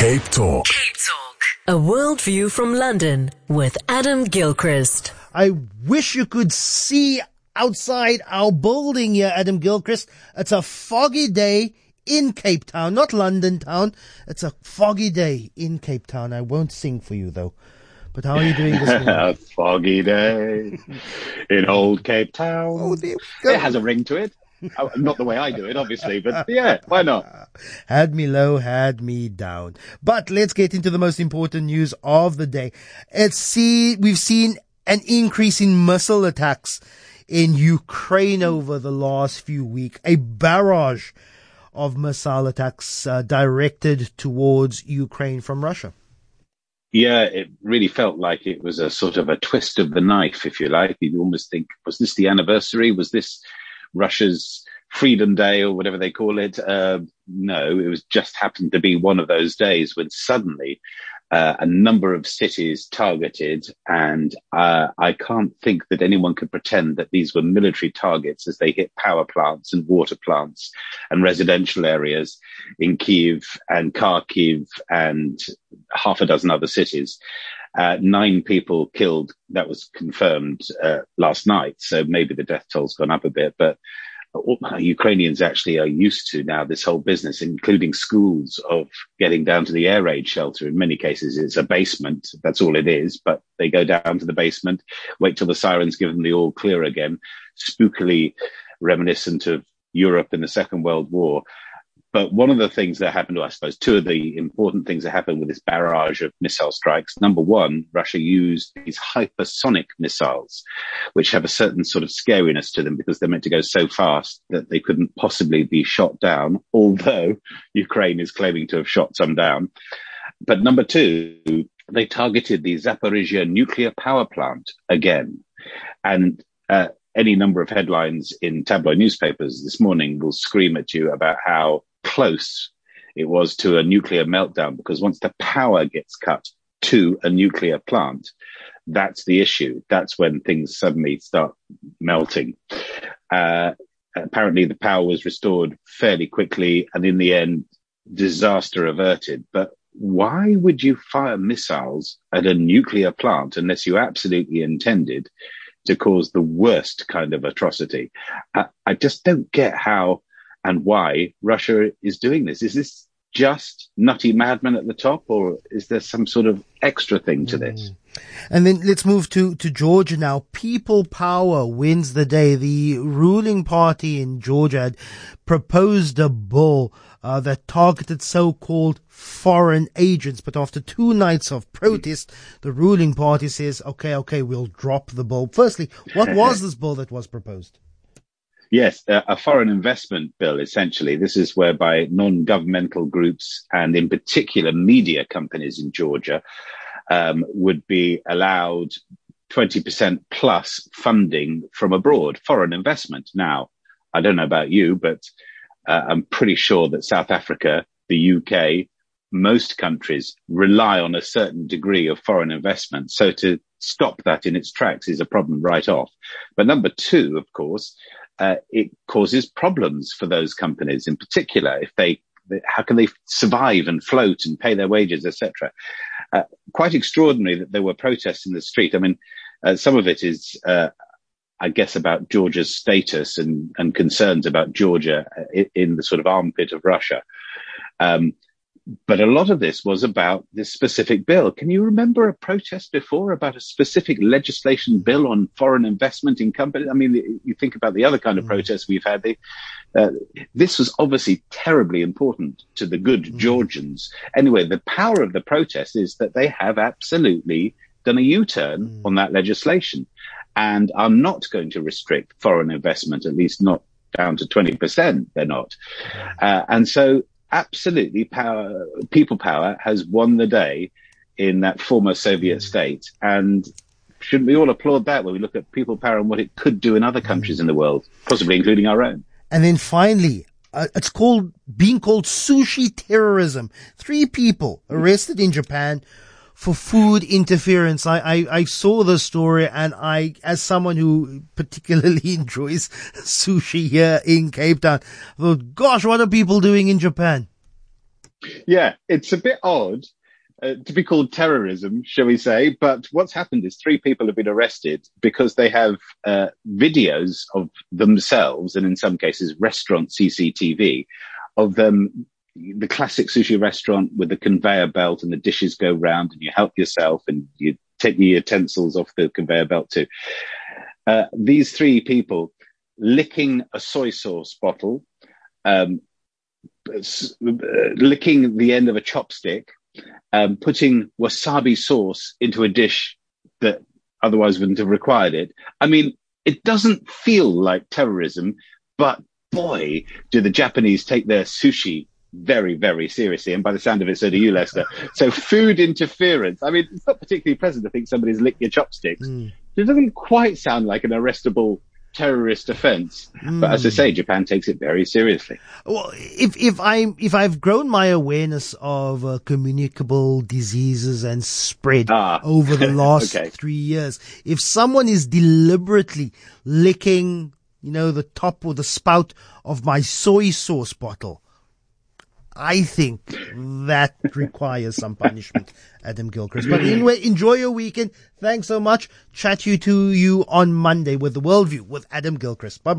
Cape Talk. Cape Talk. A worldview from London with Adam Gilchrist. I wish you could see outside our building here, Adam Gilchrist. It's a foggy day in Cape Town, not London town. It's a foggy day in Cape Town. I won't sing for you though. But how are you doing this morning? a foggy day in old Cape Town. Oh, there we go. It has a ring to it. Oh, Not the way I do it, obviously, but yeah, why not? Had me low, had me down. But let's get into the most important news of the day. It's see, we've seen an increase in missile attacks in Ukraine over the last few weeks. A barrage of missile attacks uh, directed towards Ukraine from Russia. Yeah, it really felt like it was a sort of a twist of the knife, if you like. You almost think, was this the anniversary? Was this Russia's Freedom Day or whatever they call it? Uh, no, it was just happened to be one of those days when suddenly uh, a number of cities targeted, and uh, I can't think that anyone could pretend that these were military targets as they hit power plants and water plants and residential areas in Kiev and Kharkiv and half a dozen other cities. Uh, nine people killed. That was confirmed uh, last night. So maybe the death toll's gone up a bit, but Ukrainians actually are used to now this whole business, including schools, of getting down to the air raid shelter. In many cases, it's a basement. That's all it is. But they go down to the basement, wait till the sirens give them the all clear again, spookily reminiscent of Europe in the Second World War. But one of the things that happened, or I suppose two of the important things that happened with this barrage of missile strikes. Number one, Russia used these hypersonic missiles, which have a certain sort of scariness to them because they're meant to go so fast that they couldn't possibly be shot down, although Ukraine is claiming to have shot some down. But number two, they targeted the Zaporizhia nuclear power plant again. And uh, any number of headlines in tabloid newspapers this morning will scream at you about how close it was to a nuclear meltdown because once the power gets cut to a nuclear plant, that's the issue. That's when things suddenly start melting. Uh, apparently the power was restored fairly quickly and in the end, disaster averted. But why would you fire missiles at a nuclear plant unless you absolutely intended to cause the worst kind of atrocity? I, I just don't get how and why Russia is doing this. Is this just nutty madmen at the top, or is there some sort of extra thing to this? And then let's move to, to Georgia now. People power wins the day. The ruling party in Georgia had proposed a bill uh, that targeted so-called foreign agents. But after two nights of protest, the ruling party says, okay, okay, we'll drop the bill. Firstly, what was this bill that was proposed? Yes, a foreign investment bill, essentially. This is whereby non-governmental groups and in particular media companies in Georgia um, would be allowed 20% plus funding from abroad, foreign investment. Now, I don't know about you, but uh, I'm pretty sure that South Africa, the UK, most countries rely on a certain degree of foreign investment. So to stop that in its tracks is a problem right off. But number two, of course, uh, it causes problems for those companies in particular. If they how can they survive and float and pay their wages etc uh, quite extraordinary that there were protests in the street. I mean uh, some of it is uh, I guess about Georgia's status and, and concerns about Georgia in, in the sort of armpit of Russia. Um, but a lot of this was about this specific bill. Can you remember a protest before about a specific legislation bill on foreign investment in companies? I mean, you think about the other kind of protests we've had. They, uh, this was obviously terribly important to the good Georgians. Anyway, the power of the protest is that they have absolutely done a U-turn on that legislation and are not going to restrict foreign investment, at least not down to 20%. They're not. Uh, and so absolutely power, people power has won the day in that former Soviet state. And shouldn't we all applaud that when we look at people power and what it could do in other countries in the world, possibly including our own? And then finally, uh, it's called being called sushi terrorism. Three people arrested in Japan for food interference. I, I, I saw the story and I, as someone who particularly enjoys sushi here in Cape Town, I thought, gosh, what are people doing in Japan? Yeah, it's a bit odd uh, to be called terrorism, shall we say? But what's happened is three people have been arrested because they have uh, videos of themselves, and in some cases, restaurant CCTV of them. The classic sushi restaurant with the conveyor belt and the dishes go round, and you help yourself and you take your utensils off the conveyor belt too. Uh, these three people licking a soy sauce bottle, um, licking the end of a chopstick, um, putting wasabi sauce into a dish that otherwise wouldn't have required it. I mean, it doesn't feel like terrorism, but boy, do the Japanese take their sushi very, very seriously. And by the sound of it, so do you, Lester. So food interference. I mean, it's not particularly pleasant to think somebody's licked your chopsticks. Mm. It doesn't quite sound like an arrestable terrorist offense. Mm. But as I say, Japan takes it very seriously. Well, if if I if I've grown my awareness of uh, communicable diseases and spread ah. over the last okay. three years, if someone is deliberately licking, you know, the top or the spout of my soy sauce bottle, I think that requires some punishment, Adam Gilchrist. But anyway, enjoy your weekend. Thanks so much. Chat you to you on Monday with the Worldview with Adam Gilchrist. Bye bye.